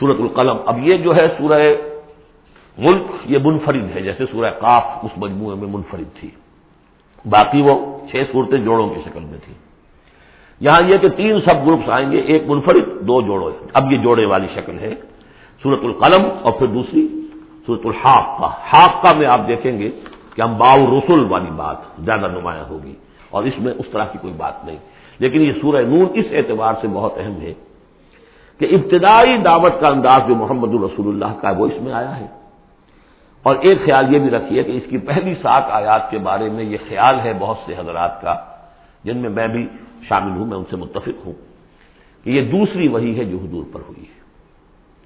سورت القلم. اب یہ جو ہے سورہ ملک، یہ منفرد ہے، جیسے سورہ کاف اس مجموعے میں منفرد تھی۔ باقی وہ چھ صورتیں جوڑوں کی شکل میں تھی یہاں یہ کہ تین سب گروپس آئیں گے، ایک منفرد، دو جوڑو اب یہ جوڑے والی شکل ہے۔ سورت القلم اور پھر دوسری سورت الحاق کا حاق کا میں آپ دیکھیں گے کہ ہم باؤ رسول والی بات زیادہ نمایاں ہوگی اور اس میں اس طرح کی کوئی بات نہیں۔ لیکن یہ سورہ نون اس اعتبار سے بہت اہم ہے کہ ابتدائی دعوت کا انداز جو محمد الرسول اللہ کا ہے، وہ اس میں آیا ہے۔ اور ایک خیال یہ بھی رکھیے کہ اس کی پہلی سات آیات کے بارے میں یہ خیال ہے بہت سے حضرات کا، جن میں میں بھی شامل ہوں، میں ان سے متفق ہوں کہ یہ دوسری وہی ہے جو حضور پر ہوئی ہے۔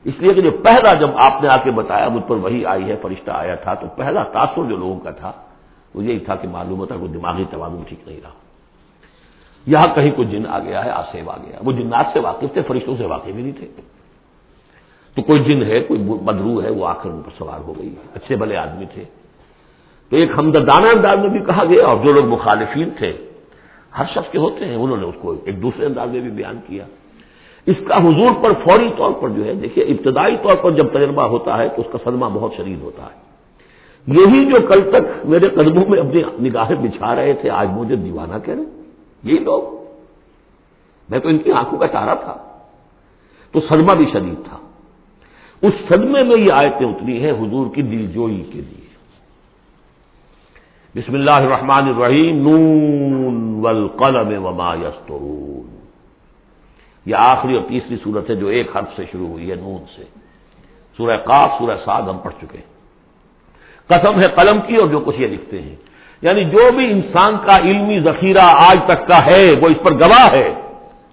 اس لیے کہ جو پہلا جب آپ نے آ کے بتایا، مجھ پر وہی آئی ہے، فرشتہ آیا تھا، تو پہلا تاثر جو لوگوں کا تھا، وہ یہی تھا کہ معلوم ہوتا کوئی دماغی توازن ٹھیک نہیں رہا۔ یہاں کہیں کوئی جن آ گیا ہے آسیب آ گیا۔ وہ جنات سے واقف تھے، فرشتوں سے واقف بھی نہیں تھے۔ تو کوئی جن ہے، کوئی بدرو ہے، وہ آ کر ان پر سوار ہو گئی۔ اچھے بھلے آدمی تھے۔ تو ایک ہمدردانہ انداز میں بھی کہا گیا، اور جو لوگ مخالفین تھے، ہر شخص کے ہوتے ہیں، انہوں نے اس کو ایک دوسرے انداز میں بھی بیان کیا۔ اس کا حضور پر فوری طور پر جو ہے، دیکھیے، ابتدائی طور پر جب تجربہ ہوتا ہے تو اس کا صدمہ بہت شدید ہوتا ہے۔ یہی جو کل تک میرے قدموں میں اپنی نگاہیں بچھا رہے تھے، آج مجھے دیوانہ کہہ رہے یہی لوگ میں تو ان کی آنکھوں کا چارہ تھا، تو صدمہ بھی شدید تھا۔ اس صدمے میں یہ آیتیں اتری ہیں حضور کی دل جوئی کے لیے۔ بسم اللہ الرحمن الرحیم، نون والقلم وما یسترون یہ آخری اور تیسری صورت ہے جو ایک حرف سے شروع ہوئی ہے، نون سے۔ سورہ قاف، سورہ سعد ہم پڑھ چکے ہیں۔ قسم ہے قلم کی اور جو کچھ یہ لکھتے ہیں۔ یعنی جو بھی انسان کا علمی ذخیرہ آج تک کا ہے، وہ اس پر گواہ ہے۔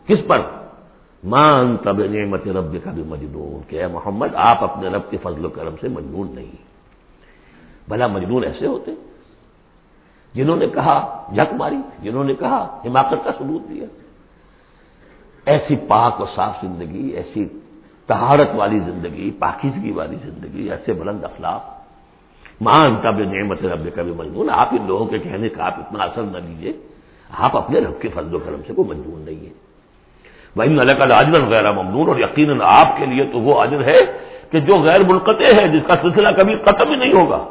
کس پر؟ مان تب نعمت رب کا بھی مجنون کہ اے محمد، آپ اپنے رب کے فضل و کرم سے مجنون نہیں۔ بھلا مجنون ایسے ہوتے جنہوں نے کہا جھک ماری، جنہوں نے کہا، حماقت کا ثبوت دیا۔ ایسی پاک و صاف زندگی، ایسی تہارت والی زندگی، پاکیزگی والی زندگی، ایسے بلند اخلاق مان تب نعمت رب کا بھی مجنون۔ آپ ان لوگوں کے کہنے کا آپ اتنا اثر نہ لیجیے آپ اپنے رب کے فضل و کرم سے کوئی مجنون نہیں ہے۔ بھائی اللہ کا اجر غیر ممنون۔ اور یقیناً آپ کے لیے تو وہ اجر ہے کہ جو غیر ملکتے ہے، جس کا سلسلہ کبھی ختم ہی نہیں ہوگا۔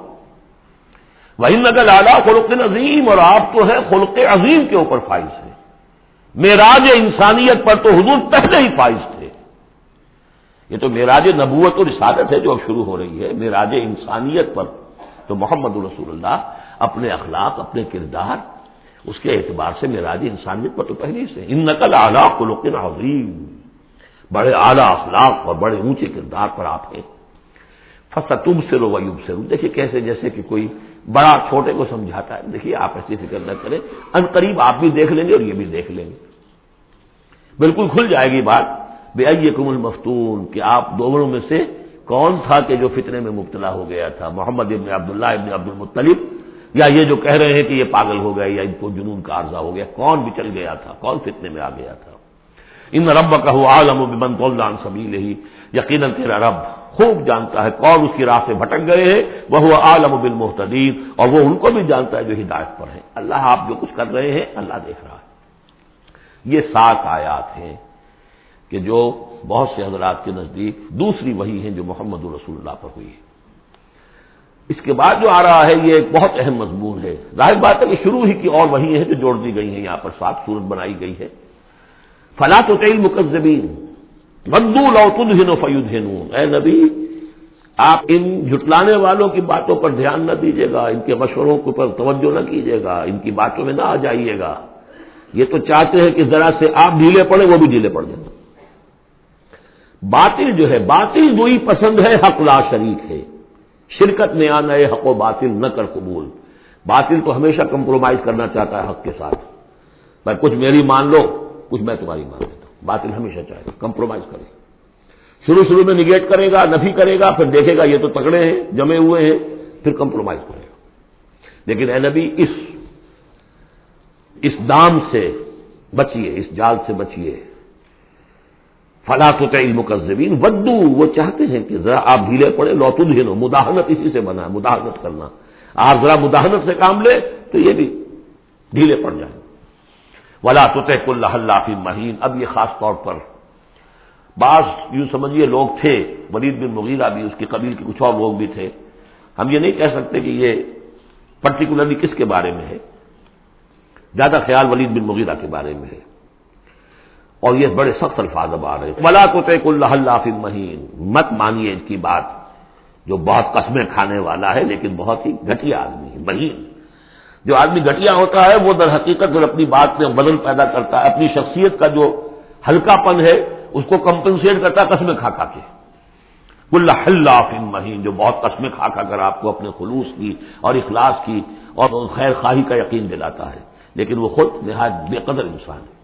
وہی نقل اعلیٰ خلق عظیم اور آپ تو ہے خلق عظیم کے اوپر فائز ہے میراج انسانیت پر تو حضور پہلے ہی فائز تھے۔ یہ تو میراج نبوت اور رسالت ہے جو اب شروع ہو رہی ہے۔ میراج انسانیت پر تو محمد الرسول اللہ اپنے اخلاق، اپنے کردار، اس کے اعتبار سے میراج انسانیت پر تو پہلے سے۔ ان نقل اعلیٰ خلق عظیم۔ بڑے اعلیٰ اخلاق اور بڑے اونچے کردار پر آپ ہیں۔ فصا تم سے رو ویوب سے رو دیکھیے کیسے جیسے کہ کوئی بڑا چھوٹے کو سمجھاتا ہے۔ دیکھیے آپ ایسی فکر نہ کریں۔ ان قریب آپ بھی دیکھ لیں گے اور یہ بھی دیکھ لیں گے۔ بالکل کھل جائے گی بات۔ بے ائی کم المفتون کہ آپ دونوں میں سے کون تھا کہ جو فتنے میں مبتلا ہو گیا تھا؟ محمد ابن عبداللہ ابن عبد المطلب یا یہ جو کہہ رہے ہیں کہ یہ پاگل ہو گئے یا ان کو جنون کا عرضہ ہو گیا، کون بھی چل گیا تھا؟ کون فتنے میں آ گیا تھا؟ ان رب کا ہو عالم و بن سبھی ہی یقیناً تیرا رب خوب جانتا ہے کون اس کی راہ سے بھٹک گئے ہیں وہ عالم بن محتدین اور وہ ان کو بھی جانتا ہے جو ہدایت پر ہے اللہ آپ جو کچھ کر رہے ہیں، اللہ دیکھ رہا ہے۔ یہ سات آیات ہیں۔ کہ جو بہت سے حضرات کے نزدیک دوسری وہی ہیں جو محمد الرسول اللہ پر ہوئی ہے اس کے بعد جو آ رہا ہے، یہ ایک بہت اہم مضمون ہے۔ ظاہر بات ہے کہ شروع ہی کی اور وہی ہے جو جوڑ دی گئی ہیں۔ یہاں پر سات صورت بنائی گئی ہے فلاں تو تیل مقزبین بدو لوتن ہن فیود اے نبی، آپ ان جھٹلانے والوں کی باتوں پر دھیان نہ دیجیے گا۔ ان کے مشوروں کے اوپر توجہ نہ کیجیے گا۔ ان کی باتوں میں نہ آ جائیے گا۔ یہ تو چاہتے ہیں کہ ذرا سے آپ ڈھیلے پڑے، وہ بھی ڈھیلے پڑ جائیں۔ باطل جو ہے، باطل وہی پسند ہے، حق لا شریک ہے۔ شرکت میں آنا ہے حق و باطل نہ کر قبول۔ باطل تو ہمیشہ کمپرومائز کرنا چاہتا ہے حق کے ساتھ۔ میں کچھ میری مان لو، کچھ میں تمہاری مان لیتا ہوں۔ باطل ہمیشہ چاہے گا کمپرومائز کرے۔ شروع شروع میں نگیٹ کرے گا، نفی کرے گا، پھر دیکھے گا یہ تو تگڑے ہیں، جمے ہوئے ہیں، پھر کمپرومائز کرے گا۔ لیکن اے نبی، اس اس دام سے بچیے، اس جال سے بچیے۔ فلاط علم کا زمین ودو، وہ چاہتے ہیں کہ ذرا آپ ڈھیلے پڑے لوتن ہی مداحنت اسی سے بنا ہے مداحنت کرنا۔ آپ ذرا مداحنت سے کام لے تو یہ بھی ڈھیلے پڑ جائیں۔ ولا تو اللہ اللہ مہین، اب یہ خاص طور پر بعض یوں سمجھیے لوگ تھے، ولید بن مغیرہ بھی، اس کی قبیل کے کچھ اور لوگ بھی تھے۔ ہم یہ نہیں کہہ سکتے کہ یہ پرٹیکولرلی کس کے بارے میں ہے؟ زیادہ خیال ولید بن مغیرہ کے بارے میں ہے۔ اور یہ بڑے سخت الفاظ اب آ رہے ہیں۔ ملا کو طے اللہ مہین مت مانیے اس کی بات جو بہت قسمیں کھانے والا ہے لیکن بہت ہی گٹیا آدمی ہے مہین جو آدمی گٹیا ہوتا ہے وہ در حقیقت جو اپنی بات میں بدل پیدا کرتا ہے، اپنی شخصیت کا جو ہلکا پن ہے اس کو کمپنسیٹ کرتا ہے قسمیں کھا کھا کے۔ اللہ اللہ مہین جو بہت قسمیں کھا کھا کر آپ کو اپنے خلوص کی اور اخلاص کی اور خیر خواہی کا یقین دلاتا ہے، لیکن وہ خود نہایت بے قدر انسان ہے۔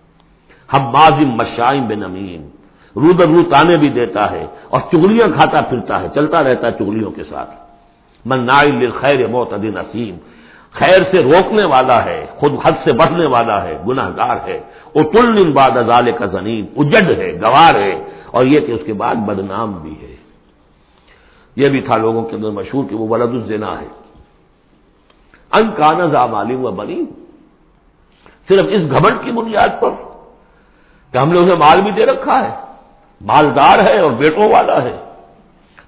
ہم ماضم مشائم بن امین۔ رو رو تانے بھی دیتا ہے اور چگلیاں کھاتا پھرتا ہے، چلتا رہتا ہے چگلیوں کے ساتھ۔ من نائل خیر معتدین اسیم خیر سے روکنے والا ہے، خود حد سے بڑھنے والا ہے گناہ گار ہے۔ وہ تل باد ازال کا زنین۔ اجڈ ہے، گوار ہے۔ اور یہ کہ اس کے بعد بدنام بھی ہے۔ یہ بھی تھا لوگوں کے اندر مشہور کہ وہ ولد الزنا ہے۔ ان کا نظام عالم و بنی صرف اس گھبٹ کی بنیاد پر کہ ہم نے اسے مال بھی دے رکھا ہے، مالدار ہے اور بیٹوں والا ہے۔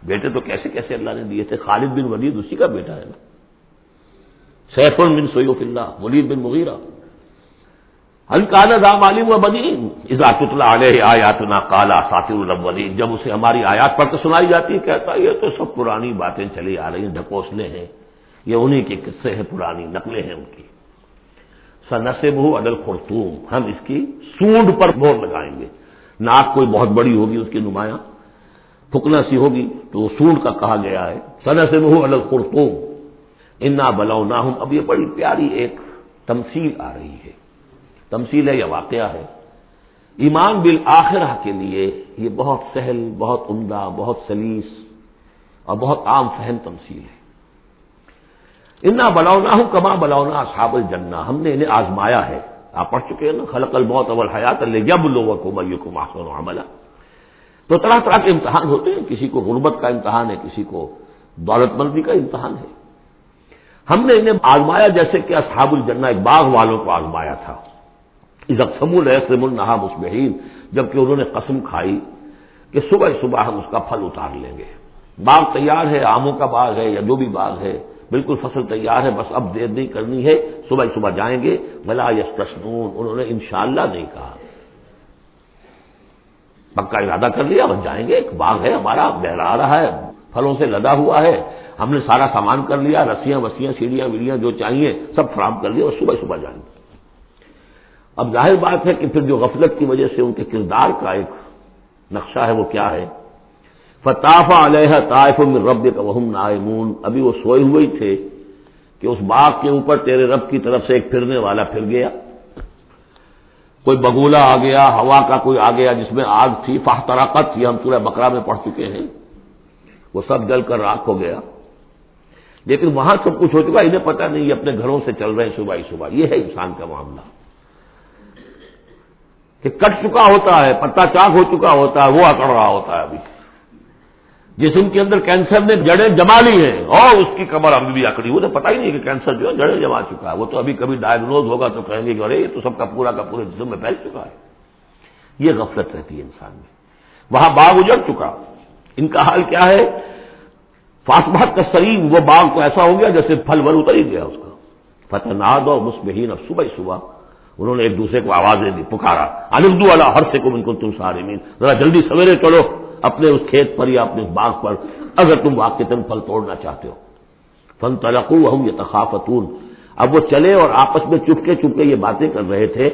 بیٹے تو کیسے کیسے اللہ نے دیے تھے؟ خالد بن ولید اسی کا بیٹا ہے نا۔ سیف بن سعید اللہ، ولید بن مغیرہ۔ نظام عالم و بدین؟ اضاطلہ علیہ آیات نا کالا ساتر الاولین۔ جب اسے ہماری آیات پر تو سنائی جاتی ہے، کہتا یہ تو سب پرانی باتیں چلی آ رہی ہیں، ڈھکوسلے ہیں۔ یہ انہی کے قصے ہیں، پرانی نقلیں ہیں ان کی۔ سنسب ہو عدل خرطوم ہم اس کی سونڈ پر مور لگائیں گے۔ ناک کوئی بہت بڑی ہوگی اس کی نمایاں، پھکنا سی ہوگی تو وہ سونڈ کا کہا گیا ہے۔ سنسب ہو عدل خرطوم انا بلاؤ نہ ہوں اب یہ بڑی پیاری ایک تمثیل آ رہی ہے۔ تمثیل ہے یا واقعہ ہے۔ ایمان بالآخرہ کے لیے یہ بہت سہل، بہت عمدہ، بہت سلیس اور بہت عام فہم تمثیل ہے۔ انا بلاؤنا ہوں کما بلاؤنا صحاب الجنہ ہم نے انہیں آزمایا ہے۔ آپ پڑھ چکے ہیں نا؟ خلق البوت اول حیات اللہ جب لوگوں کو محسن عملہ تو طرح طرح کے امتحان ہوتے ہیں۔ کسی کو غربت کا امتحان ہے، کسی کو دولت مندی کا امتحان ہے۔ ہم نے انہیں آزمایا جیسے کہ اصحاب الجنہ ایک باغ والوں کو آزمایا تھا۔ سمول ایسم النہا مسبحین جبکہ انہوں نے قسم کھائی کہ صبح صبح ہم اس کا پھل اتار لیں گے۔ باغ تیار ہے، آموں کا باغ ہے یا جو بھی باغ ہے۔ بالکل فصل تیار ہے، بس اب دیر نہیں کرنی ہے، صبح صبح جائیں گے۔ بلا یس تسنون انہوں نے انشاءاللہ نہیں کہا۔ پکا ارادہ کر لیا بس جائیں گے۔ ایک باغ ہے ہمارا، بہرا رہا ہے، پھلوں سے لدا ہوا ہے۔ ہم نے سارا سامان کر لیا، رسیاں وسیاں، سیڑھیاں ویڑیاں جو چاہیے، سب فراہم کر لیا اور صبح صبح جائیں گے۔ اب ظاہر بات ہے کہ پھر جو غفلت کی وجہ سے ان کے کردار کا ایک نقشہ ہے، وہ کیا ہے؟ فتافہ علیہ طائف من رب وہم نائمون۔ ابھی وہ سوئے ہوئے ہی تھے کہ اس باغ کے اوپر تیرے رب کی طرف سے ایک پھرنے والا پھر گیا۔ کوئی بگولا آ گیا، ہوا کا کوئی آ گیا جس میں آگ تھی۔ فاہ تراقت تھی ہم پورا بکرا میں پڑھ چکے ہیں۔ وہ سب جل کر راک ہو گیا۔ لیکن وہاں سب کچھ ہو چکا، انہیں پتہ نہیں یہ اپنے گھروں سے چل رہے ہیں صبح ہی صبح۔ یہ ہے انسان کا معاملہ۔ کہ کٹ چکا ہوتا ہے پتا چاک ہو چکا ہوتا ہے، وہ اکڑ رہا ہوتا ہے ابھی۔ جسم کے اندر کینسر نے جڑیں جما لی ہیں اور اس کی کمر ابھی بھی اکڑی، وہ تو پتا ہی نہیں کہ کینسر جو ہے جڑیں جما چکا ہے۔ وہ تو ابھی کبھی ڈائگنوز ہوگا تو کہیں گے کہ ارے، یہ تو سب کا پورا کا پورے جسم میں پھیل چکا ہے۔ یہ غفلت رہتی ہے انسان میں۔ وہاں باغ اجڑ چکا۔ ان کا حال کیا ہے؟ فاسبات کا سریم وہ باغ کو ایسا ہو گیا جیسے پھل ول اتر ہی گیا اس کا۔ فتح ناد اور مسبہین اور صبح صبح۔ انہوں نے ایک دوسرے کو آوازیں دی، پکارا۔ الدو والا ہر سے کو ان کو تم سارے مین ذرا جلدی سویرے چلو۔ اپنے اس کھیت پر یا اپنے باغ پر اگر تم واقع پھل توڑنا چاہتے ہو۔ فن تلقو ہم یہ تخافتون اب وہ چلے اور آپس میں چپکے چپکے یہ باتیں کر رہے تھے،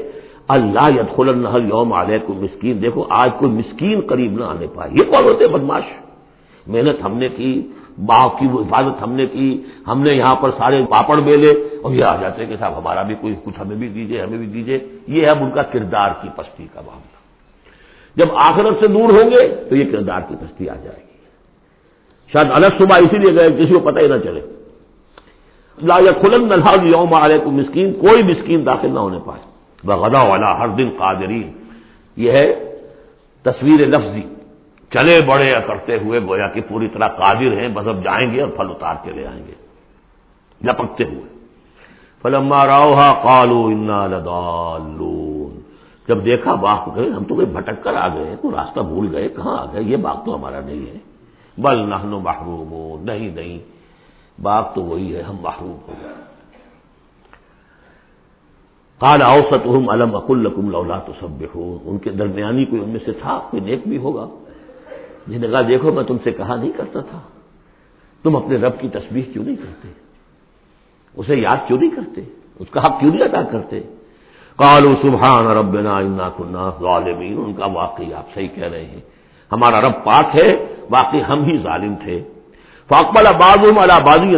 اللہ یدخل النحل یوم علیہ کو مسکین۔ دیکھو، آج کوئی مسکین قریب نہ آنے پائے۔ یہ کون ہوتے بدماش محنت ہم نے کی، باغ کی حفاظت ہم نے کی، ہم نے یہاں پر سارے پاپڑ بیلے اور یہ آ جاتے کہ صاحب ہمارا بھی کوئی کچھ ہمیں بھی دیجیے ہمیں بھی دیجیے یہ ہے ان کا کردار کی پستی کا معاملہ جب آخرت سے دور ہوں گے تو یہ کردار کی پستی آ جائے گی۔ شاید الگ صبح اسی لیے گئے، کسی کو پتہ ہی نہ چلے۔ لا یا کھلن نہ یوم آ کو مسکین، کوئی مسکین داخل نہ ہونے پائے۔ بغدا والا ہر دن قادرین۔ یہ ہے تصویر لفظی۔ چلے بڑے کرتے ہوئے گویا کہ پوری طرح قادر ہیں، بس اب جائیں گے اور پھل اتار کے لے آئیں گے۔ لپکتے ہوئے۔ فلما راؤ کالو انا لدالون جب دیکھا باغ گئے، ہم تو کوئی بھٹک کر آ گئے، تو راستہ بھول گئے، کہاں آ گئے یہ باغ تو ہمارا نہیں ہے۔ بل نہ محروم ہو نہیں نہیں، باغ تو وہی ہے، ہم محروم ہو گئے۔ کال اوسط ہم علم اکل لولا تو سب ہو ان کے درمیانی کوئی ان میں سے تھا؟ کوئی نیک بھی ہوگا؟ جس نے کہا، دیکھو، میں تم سے کہا نہیں کرتا تھا۔ تم اپنے رب کی تصویر کیوں نہیں کرتے؟ اسے یاد کیوں نہیں کرتے؟ اس کا حق کیوں نہیں ادا کرتے؟ کالو سبحان ربنا انا کنہ ظالمین، ان کا واقعی آپ صحیح کہہ رہے ہیں۔ ہمارا رب پاک ہے، واقعی ہم ہی ظالم تھے۔ فاقبل آباد بازی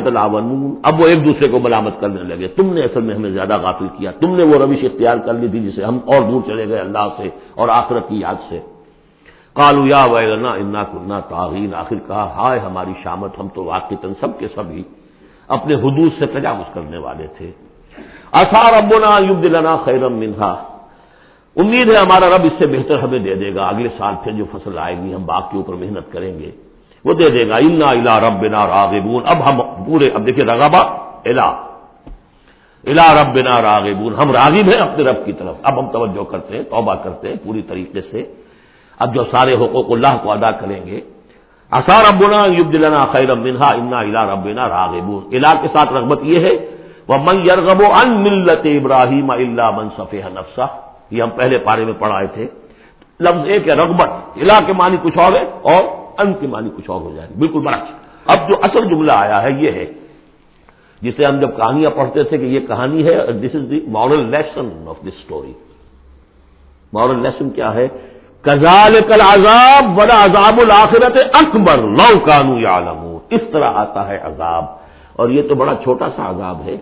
اب وہ ایک دوسرے کو ملامت کرنے لگے۔ تم نے اصل میں ہمیں زیادہ غافل کیا۔ تم نے وہ روش اختیار کر لی تھی جسے ہم اور دور چلے گئے اللہ سے اور آخرت کی یاد سے۔ کالو یا ویلنا انا کنہ تعین آخر کہا، ہائے ہماری شامت، ہم تو واقع سب کے سبھی اپنے حدود سے تجاوز کرنے والے تھے۔ اثار ابنا یوگ دلانا خیرم منہا۔ امید ہے ہمارا رب اس سے بہتر ہمیں دے دے گا۔ اگلے سال پھر جو فصل آئے گی، ہم باغ کے اوپر محنت کریں گے۔ وہ دے دے گا۔ انا الا رب بنا راغبون۔ اب ہم پورے اب دیکھیے رغبا الا الا رب بنا راغبون۔ ہم راغب ہیں اپنے رب کی طرف۔ اب ہم توجہ کرتے ہیں، توبہ کرتے ہیں پوری طریقے سے۔ اب جو سارے حقوق اللہ کو ادا کریں گے۔ اثار ابنا یوگ دلانا خیر منہا۔ انا الا رب بنا راغبون۔ الا کے ساتھ رغبت یہ ہے وہ من یرغب ان ملت ابراہیم اللہ من صفح نفسہ یہ ہم پہلے پارے میں پڑھائے تھے لفظ ایک ہے رغبت علا کے معنی کچھ اور ہے اور ان کے معنی کچھ اور ہو جائے بالکل برعکس اب جو اصل جملہ آیا ہے یہ ہے جسے ہم جب کہانیاں پڑھتے تھے کہ یہ کہانی ہے this is the moral lesson of this story moral lesson کیا ہے کزال کل عذاب بڑا عذاب الآخرت اکبر لو کانو یا اس طرح آتا ہے عذاب اور یہ تو بڑا چھوٹا سا عذاب ہے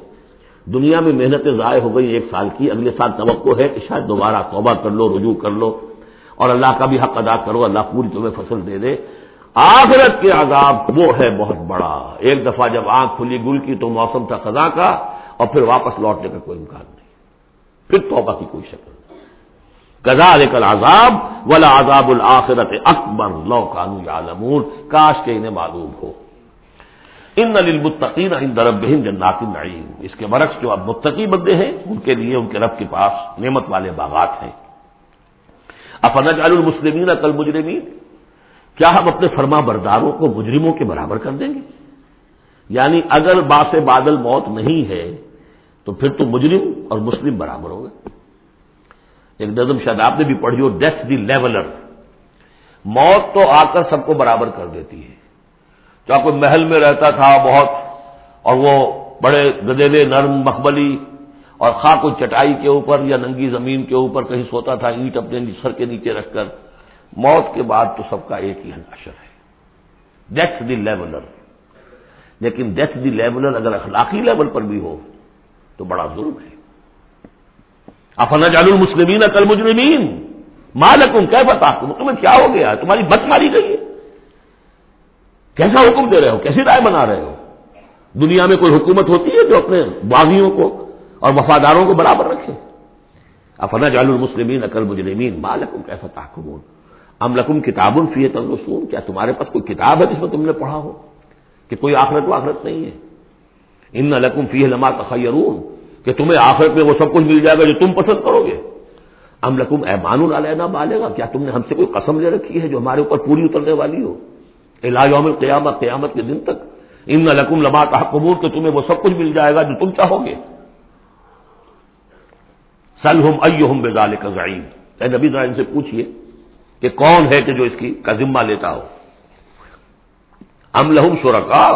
دنیا میں محنتیں ضائع ہو گئی ایک سال کی، اگلے سال توقع ہے کہ شاید دوبارہ توبہ کر لو، رجوع کر لو اور اللہ کا بھی حق ادا کرو، اللہ پوری تمہیں فصل دے دے۔ آخرت کے عذاب وہ ہے بہت بڑا۔ ایک دفعہ جب آنکھ کھلی گل کی تو موسم تھا خزاں کا اور پھر واپس لوٹنے کا کوئی امکان نہیں۔ پھر توبہ کی کوئی شکل نہیں۔ گزار کل عذاب ولا عذاب الآخرت اکبر، لو کانو عالمون کاش کے انہیں معلوم ہو۔ ان للمتقین عند ربهم جنات النعیم اس کے برعکس جو اب متقی بندے ہیں، ان کے لیے ان کے رب کے پاس نعمت والے باغات ہیں۔ افنج المسلمین کل مجرمین کیا ہم اپنے فرما برداروں کو مجرموں کے برابر کر دیں گے؟ یعنی اگر باس بادل موت نہیں ہے، تو پھر تو مجرم اور مسلم برابر ہو گئے ایک نظم شاید آپ نے بھی پڑھی ہو ڈیتھ دی لیولر موت تو آ کر سب کو برابر کر دیتی ہے۔ چاہے کوئی محل میں رہتا تھا بہت، اور وہ بڑے گدیلے نرم مقبلی اور خواہ کوئی چٹائی کے اوپر یا ننگی زمین کے اوپر کہیں سوتا تھا، اینٹ اپنے سر کے نیچے رکھ کر، موت کے بعد تو سب کا ایک ہی اشر ہے۔ ڈیتھ دی لیولر لیکن ڈیتھ دی لیولر اگر اخلاقی لیول پر بھی ہو، تو بڑا ظلم ہے۔ افنا جال المسلمین کل مجرمین مالکم کیا بتا تمہیں کیا ہو گیا؟ تمہاری بت ماری گئی ہے۔ کیسا حکم دے رہے ہو؟ کیسی رائے بنا رہے ہو؟ دنیا میں کوئی حکومت ہوتی ہے جو اپنے باغیوں کو اور وفاداروں کو برابر رکھے؟ افنا جال المسلمین اکل مجرمین مالکم کیسا تاخمون ام لکم کتاب الفی تنسون کیا تمہارے پاس کوئی کتاب ہے جس میں تم نے پڑھا ہو کہ کوئی آخرت و آخرت نہیں ہے؟ ان لکم فی لما تخیرون، کہ تمہیں آخرت میں وہ سب کچھ مل جائے گا جو تم پسند کرو گے۔ ام لکم ایمان علینا بالے گا کیا تم نے ہم سے کوئی قسم لے رکھی ہے جو ہمارے اوپر پوری اترنے والی ہو؟ یوم قیامت قیامت کے دن تک۔ ان لکم لما تحقبور کہ تمہیں وہ سب کچھ مل جائے گا جو تم چاہو گے۔ سل ہم بزال کا ضعیم نبی ذرائم سے پوچھیے کہ کون ہے کہ جو اس کی کا ذمہ لیتا ہو۔ ام لہم شرکا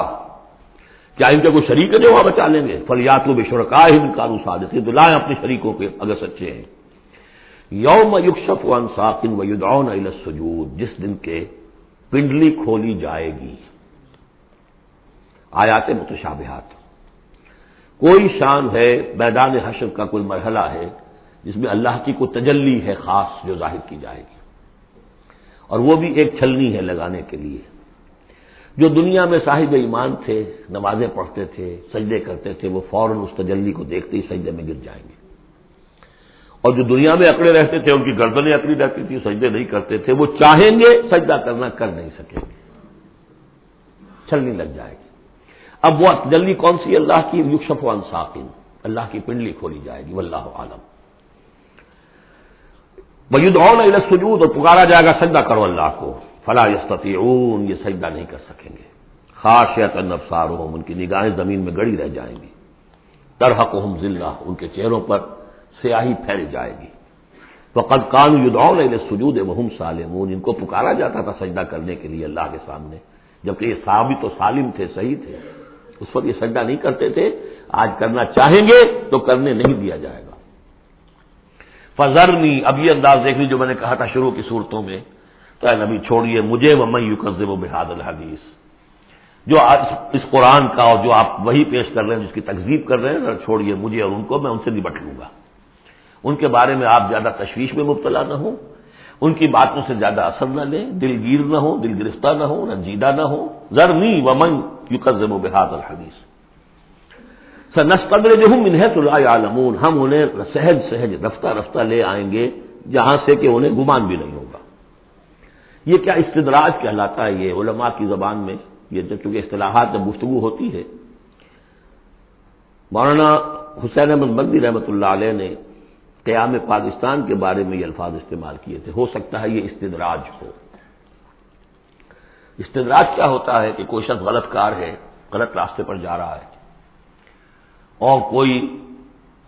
کیا ان کے کوئی شریک ہے جو وہاں بچا لیں گے؟ فلیات بے شرکا ہی کارو سادت تو لائیں اپنے شریکوں کے اگر سچے ہیں یوم یکشف ون ساکن و یدعون السجود۔ جس دن کے پنڈلی کھولی جائے گی۔ آیات متشابہات۔ کوئی شان ہے، میدان حشر کا کوئی مرحلہ ہے جس میں اللہ کی کوئی تجلی ہے خاص جو ظاہر کی جائے گی۔ اور وہ بھی ایک چھلنی ہے لگانے کے لیے۔ جو دنیا میں صاحب ایمان تھے، نمازیں پڑھتے تھے، سجدے کرتے تھے، وہ فوراً اس تجلی کو دیکھتے ہی سجدے میں گر جائیں گے۔ اور جو دنیا میں اکڑے رہتے تھے، ان کی گردنیں اکڑی رہتی تھی سجدے نہیں کرتے تھے، وہ چاہیں گے سجدہ کرنا کر نہیں سکیں گے۔ چھلنی لگ جائے گی۔ اب وہ جلدی کون سی؟ اللہ کی یوشفوان ساکن اللہ کی پنڈلی کھولی جائے گی، واللہ عالم۔ بید سجود اور پکارا جائے گا، سجدہ کرو اللہ کو۔ فلاں یہ سجدہ نہیں کر سکیں گے۔ خاص نفسار ان کی نگاہیں زمین میں گڑی رہ جائیں گی۔ ترحق ہم ذلہ، ان کے چہروں پر سیاہی پھیل جائے گی۔ قد کان یدعون الى سجود وهم سالمون۔ ان کو پکارا جاتا تھا سجدہ کرنے کے لیے اللہ کے سامنے۔ جبکہ یہ ثابت و سالم تھے، صحیح تھے۔ اس وقت یہ سجدہ نہیں کرتے تھے۔ آج کرنا چاہیں گے تو کرنے نہیں دیا جائے گا۔ فضرنی اب یہ انداز دیکھ لی جو میں نے کہا تھا شروع کی صورتوں میں۔ تو اے نبی، چھوڑیے مجھے وہ میں یو بحاد الحدیث جو اس قرآن کا اور جو آپ وہی پیش کر رہے ہیں، جس کی تقزیب کر رہے ہیں چھوڑیے مجھے اور ان کو، میں ان سے نبٹ لوں گا۔ ان کے بارے میں آپ زیادہ تشویش میں مبتلا نہ ہوں، ان کی باتوں سے زیادہ اثر نہ لیں، دل گیر نہ ہو دل گرفتہ نہ ہو رنجیدہ نہ ہو ذرنی ومن یو قزم و بحاد الحدیث۔ سر نسقدر جو ہوں منہ تو عالمون ہم انہیں سہج سہج رفتہ رفتہ لے آئیں گے، جہاں سے کہ انہیں گمان بھی نہیں ہوگا۔ یہ کیا استدراج کہلاتا ہے یہ علماء کی زبان میں؟ یہ چونکہ اصطلاحات میں گفتگو ہوتی ہے۔ مولانا حسین احمد مدی رحمۃ اللہ علیہ نے قیام پاکستان کے بارے میں یہ الفاظ استعمال کیے تھے۔ ہو سکتا ہے یہ استدراج ہو۔ استدراج کیا ہوتا ہے کہ کوئی شخص غلط کار ہے، غلط راستے پر جا رہا ہے اور کوئی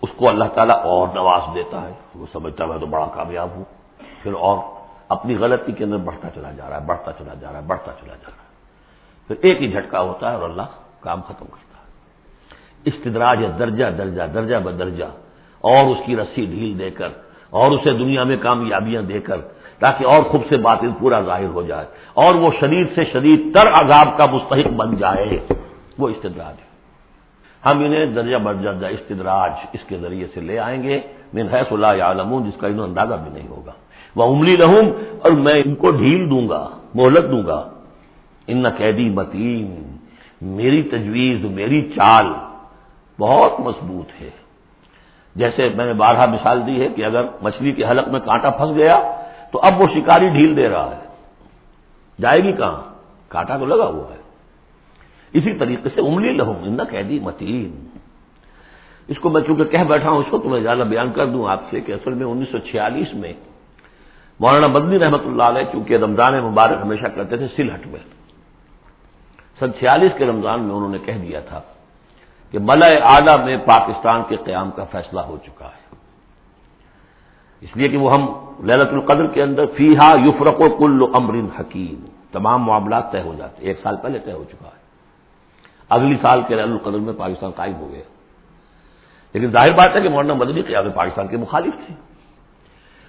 اس کو اللہ تعالیٰ اور نواز دیتا ہے، وہ سمجھتا میں تو بڑا کامیاب ہوں۔ پھر اور اپنی غلطی کے اندر بڑھتا چلا جا رہا ہے، بڑھتا چلا جا رہا ہے، بڑھتا چلا جا رہا ہے۔ پھر ایک ہی جھٹکا ہوتا ہے اور اللہ کام ختم کرتا ہے۔ استدراج ہے، درجہ درجہ درجہ بدرجہ اور اس کی رسی ڈھیل دے کر اور اسے دنیا میں کامیابیاں دے کر تاکہ اور خوب سے باطل پورا ظاہر ہو جائے اور وہ شدید سے شدید تر عذاب کا مستحق بن جائے۔ وہ استدراج ہے۔ ہم انہیں درجہ برجہ استدراج اس کے ذریعے سے لے آئیں گے۔ میں حیث اللہ عالم جس کا انہوں اندازہ بھی نہیں ہوگا۔ وہ عملی رہوں اور میں ان کو ڈھیل دوں گا، مہلت دوں گا۔ ان قیدی متین، میری تجویز، میری چال بہت مضبوط ہے۔ جیسے میں نے بارہ مثال دی ہے کہ اگر مچھلی کے حلق میں کانٹا پھنس گیا تو اب وہ شکاری ڈھیل دے رہا ہے۔ جائے گی کہاں؟ کانٹا تو لگا ہوا ہے۔ اسی طریقے سے املی لہوں ان قیدی متین۔ اس کو میں چونکہ کہہ بیٹھا ہوں، اس کو تو میں زیادہ بیان کر دوں آپ سے کہ اصل میں انیس سو چھیالیس میں مولانا بدنی رحمۃ اللہ علیہ چونکہ رمضان مبارک ہمیشہ کرتے تھے سلہٹ میں۔ سن چھیالیس کے رمضان میں انہوں نے کہہ دیا تھا۔ کہ ملئے اعلی میں پاکستان کے قیام کا فیصلہ ہو چکا ہے۔ اس لیے کہ وہ ہم للت القدر کے اندر فیحا یفرق و کل امرن حکیم، تمام معاملات طے ہو جاتے ایک سال پہلے طے ہو چکا ہے۔ اگلی سال کے للت القدر میں پاکستان قائم ہو گیا۔ لیکن ظاہر بات ہے کہ مولانا مدنی قیام پاکستان کے مخالف تھے۔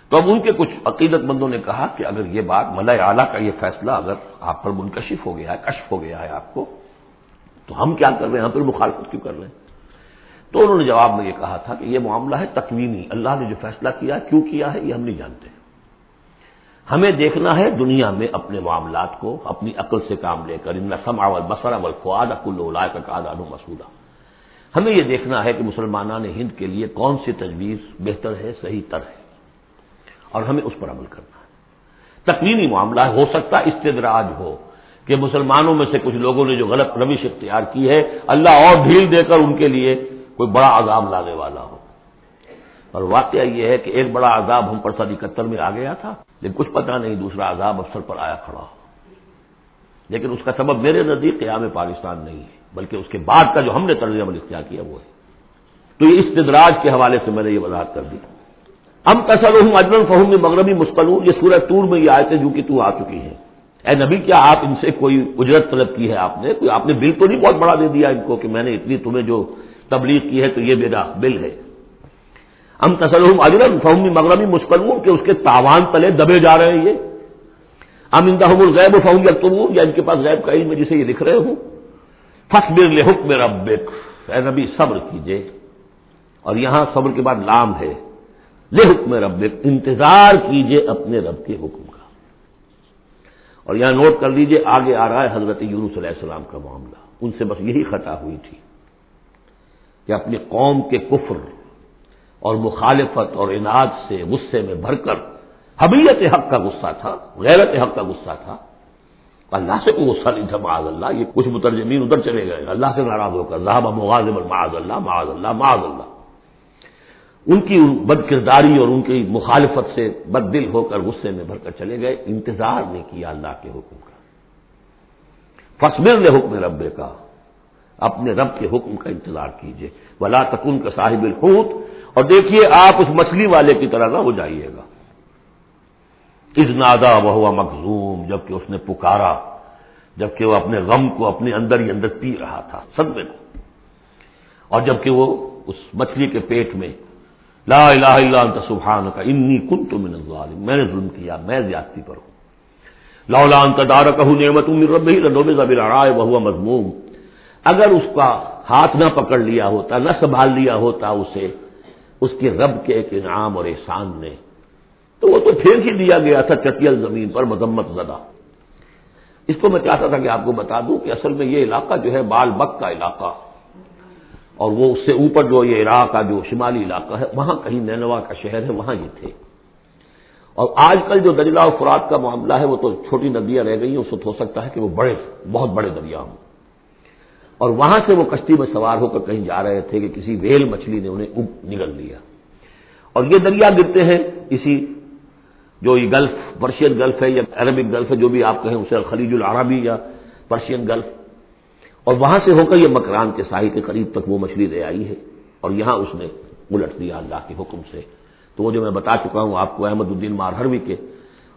تو اب ان کے کچھ عقیدت مندوں نے کہا کہ اگر یہ بات ملئے اعلیٰ کا یہ فیصلہ اگر آپ پر منکشف ہو گیا ہے، کشف ہو گیا ہے آپ کو تو ہم کیا کر رہے ہیں؟ ہم پھر مخالفت کیوں کر رہے ہیں؟ تو انہوں نے جواب میں یہ کہا تھا کہ یہ معاملہ ہے تکوینی۔ اللہ نے جو فیصلہ کیا ہے، کیوں کیا ہے، یہ ہم نہیں جانتے۔ ہمیں دیکھنا ہے دنیا میں اپنے معاملات کو، اپنی عقل سے کام لے کر۔ ان سم اول بسر اول فواد اکل کا قادان و مسودہ ہمیں یہ دیکھنا ہے کہ مسلمانان ہند کے لیے کون سی تجویز بہتر ہے، صحیح تر ہے۔ اور ہمیں اس پر عمل کرنا ہے۔ تکوینی معاملہ ہے، ہو سکتا استدراج ہو۔ کہ مسلمانوں میں سے کچھ لوگوں نے جو غلط روش اختیار کی ہے، اللہ اور ڈھیل دے کر ان کے لیے کوئی بڑا عذاب لانے والا ہو۔ اور واقعہ یہ ہے کہ ایک بڑا عذاب ہم پر سن اکہتر میں آ گیا تھا، لیکن کچھ پتہ نہیں دوسرا عذاب افسر پر آیا کھڑا ہو۔ لیکن اس کا سبب میرے نزدیک قیام پاکستان نہیں ہے، بلکہ اس کے بعد کا جو ہم نے طرز عمل اختیار کیا وہ ہے۔ تو یہ استدراج کے حوالے سے میں نے یہ وضاحت کر دی۔ ہم تصل ہوں اجمن فہم مغربی مستقل یہ سورہ ٹور میں یہ آئے تھے جو کہ تو آ چکی ہیں۔ اے نبی، کیا آپ ان سے کوئی اجرت طلب کی ہے؟ آپ نے کوئی آپ نے بل تو نہیں بہت بڑا دے دیا ان کو کہ میں نے اتنی تمہیں جو تبلیغ کی ہے تو یہ میرا بل ہے۔ ہم تسلم اجرم فہمی مغربی مسکلوں کہ اس کے تاوان تلے دبے جا رہے ہیں یہ۔ ہم ان الغیب فہم یا یا ان کے پاس غیب کا علم جسے یہ لکھ رہے ہوں۔ فخ بر حکم ربک، اے نبی، صبر کیجیے اور یہاں صبر کے بعد لام ہے۔ لے حکم ربک، انتظار کیجیے اپنے رب کے حکم اور یہاں نوٹ کر لیجیے، آگے آ رہا ہے حضرت یونس علیہ السلام کا معاملہ۔ ان سے بس یہی خطا ہوئی تھی کہ اپنی قوم کے کفر اور مخالفت اور انعد سے غصے میں بھر کر حبیت حق کا غصہ تھا، غیرت حق کا غصہ تھا۔ اللہ سے کوئی غصہ نہیں تھا، معاذ اللہ، یہ کچھ مترجمین ادھر چلے گئے۔ اللہ سے ناراض ہو کر ذہب مغازم معاذ اللہ معاذ اللہ معاذ اللہ۔ ان کی بد کرداری اور ان کی مخالفت سے بد دل ہو کر غصے میں بھر کر چلے گئے، انتظار نہیں کیا اللہ کے حکم کا۔ فصبر نے حکم رب کا اپنے رب کے حکم کا انتظار کیجیے ولا تکن کا صاحب الحوت، اور دیکھیے آپ اس مچھلی والے کی طرح نہ ہو جائیے گا۔ اس نادا وہ ہوا مخزوم، جبکہ اس نے پکارا، جبکہ وہ اپنے غم کو اپنے اندر ہی اندر پی رہا تھا، صدمے کو۔ اور جبکہ وہ اس مچھلی کے پیٹ میں لا الہ الا انت سبحان کا انی کن تو من الظالم. میں نے ظلم کیا، میں زیادتی پر ہوں. لا انت دار کہ نعمت من ربہ لنوبز بالعراء وهو مذموم. اگر اس کا ہاتھ نہ پکڑ لیا ہوتا، نہ سنبھال لیا ہوتا اسے، اس کے رب کے ایک انعام اور احسان نے، تو وہ تو پھینک ہی دیا گیا تھا چٹیل زمین پر مذمت زدہ. اس کو میں چاہتا تھا کہ آپ کو بتا دوں کہ اصل میں یہ علاقہ جو ہے بال بک کا علاقہ. اور وہ اس سے اوپر جو یہ عراق کا جو شمالی علاقہ ہے، وہاں کہیں نینوا کا شہر ہے، وہاں یہ تھے۔ اور آج کل جو دریا و فرات کا معاملہ ہے، وہ تو چھوٹی ندیاں رہ گئی ہیں، اس وقت ہو سکتا ہے کہ وہ بڑے، بہت بڑے دریا ہوں۔ اور وہاں سے وہ کشتی میں سوار ہو کر کہیں جا رہے تھے کہ کسی ویل مچھلی نے انہیں نگل لیا۔ اور یہ دریا گرتے ہیں اسی جو یہ گلف، پرشین گلف ہے یا عربک گلف ہے، جو بھی آپ کہیں اسے خلیج العربی یا پرشین گلف اور وہاں سے ہو کر یہ مکران کے ساحل کے قریب تک وہ مچھلی لے آئی ہے اور یہاں اس نے الٹ دیا اللہ کے حکم سے۔ تو وہ جو میں بتا چکا ہوں آپ کو احمد الدین مارہروی کے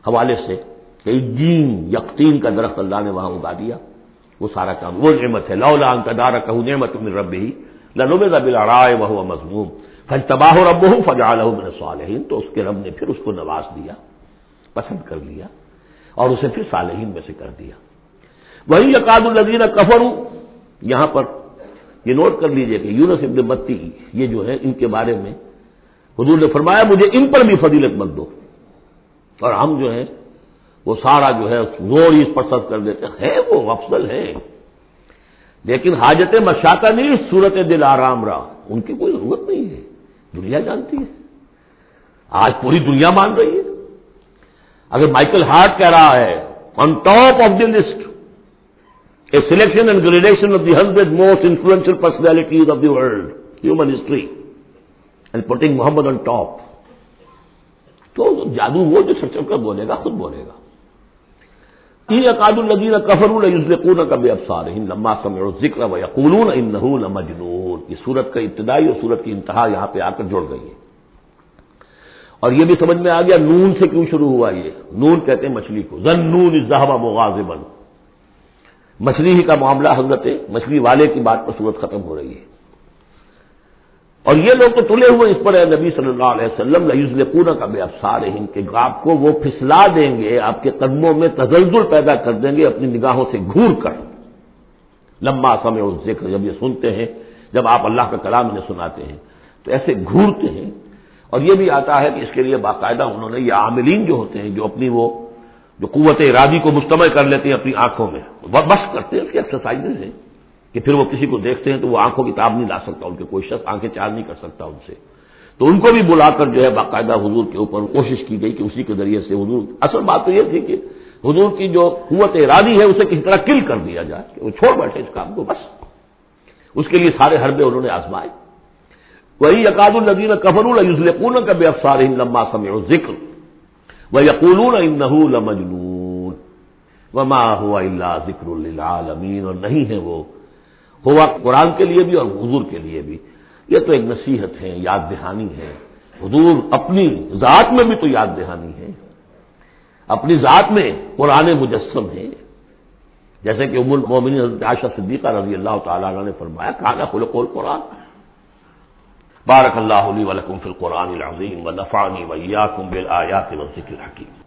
حوالے سے کہ جین یقین کا درخت اللہ نے وہاں اگا دیا۔ وہ سارا کام، وہ نعمت ہے۔ لولا ان کا دارا کہ نعمت من رب ہی لنوب رائے وہ مضموم فج تباہ رب ہوں فجا من صالحین تو اس کے رب نے پھر اس کو نواز دیا، پسند کر لیا اور اسے پھر صالحین میں سے کر دیا۔ وہی یقاد الزین کفر یہاں پر یہ نوٹ کر لیجیے کہ یونس ابن بتی یہ جو ہے ان کے بارے میں حضور نے فرمایا، مجھے ان پر بھی فضیلت مت دو۔ اور ہم جو ہیں، وہ سارا جو ہے، زور اس پر سب کر دیتے ہیں۔ وہ، افضل ہے لیکن حاجت مشاطہ نہیں، صورت دل آرام رہا ان کی کوئی ضرورت نہیں ہے۔ دنیا جانتی ہے۔ آج پوری دنیا مان رہی ہے۔ اگر مائیکل ہارٹ کہہ رہا ہے on top of the list a selection and gradation of the hundred most influential personalities of the world human history and putting Muhammad on top تو جادو وہ جو سچ کر بولے گا، خود بولے گا۔ اقاد الدین کفر کب افسار لمبا سمے ذکر و یقولون مجنون یہ سورت کا ابتدائی اور سورت کی انتہا یہاں پہ آ کر جڑ گئی ہے۔ اور یہ بھی سمجھ میں آ گیا، نون سے کیوں شروع ہوا یہ؟ نون کہتے ہیں مچھلی کو۔ زن نون ازہبا مغازبن مچھلی ہی کا معاملہ حضرت مچھلی والے کی بات پر صورت ختم ہو رہی ہے۔ اور یہ لوگ تو تلے ہوئے اس پر نبی صلی اللہ علیہ وسلم پورا کا بے افسار ہند کے آپ کو وہ پھسلا دیں گے، آپ کے قدموں میں تزلزل پیدا کر دیں گے، اپنی نگاہوں سے گور کر۔ لمبا سمے اور ذکر جب یہ سنتے ہیں، جب آپ اللہ کا کلام انہیں سناتے ہیں، تو ایسے گھورتے ہیں۔ اور یہ بھی آتا ہے کہ اس کے لیے باقاعدہ انہوں نے یہ عاملین جو ہوتے ہیں، جو اپنی وہ جو قوت ارادی کو مشتمل کر لیتے ہیں اپنی آنکھوں میں۔ بس کرتے ہیں، اس کی ایکسرسائز ہیں کہ پھر وہ کسی کو دیکھتے ہیں تو وہ آنکھوں کی تاب نہیں لا سکتا ان کے، کوئی شخص آنکھیں چار نہیں کر سکتا ان سے۔ تو ان کو بھی بلا کر جو ہے باقاعدہ حضور کے اوپر کوشش کی گئی کہ اسی کے ذریعے سے حضور، اصل بات تو یہ تھی کہ حضور کی جو قوت ارادی ہے اسے کسی طرح کل کر دیا جائے کہ وہ چھوڑ بیٹھے اس کام کو، بس۔ اس کے لیے سارے حربے انہوں نے آزمائے۔ وہی اکاد الدین کفر الزل کا بے افسار لمبا سمے ذکر وہ یقول مجنون وما ہوا اللہ ذکر اللہ اور نہیں ہے وہ۔ ہوا قرآن کے لیے بھی اور حضور کے لیے بھی۔ یہ تو ایک نصیحت ہے، یاد دہانی ہے۔ حضور اپنی ذات میں بھی تو یاد دہانی ہے۔ اپنی ذات میں قرآن مجسم ہے۔ جیسے کہ امول مومن عاشہ صدیقہ رضی اللہ تعالیٰ نے فرمایا کہاں کھلو قول قرآن بارک اللہ علی ولکم فی القرآن العظیم و نفانی ویاکم بالآیات و ذکر حکیم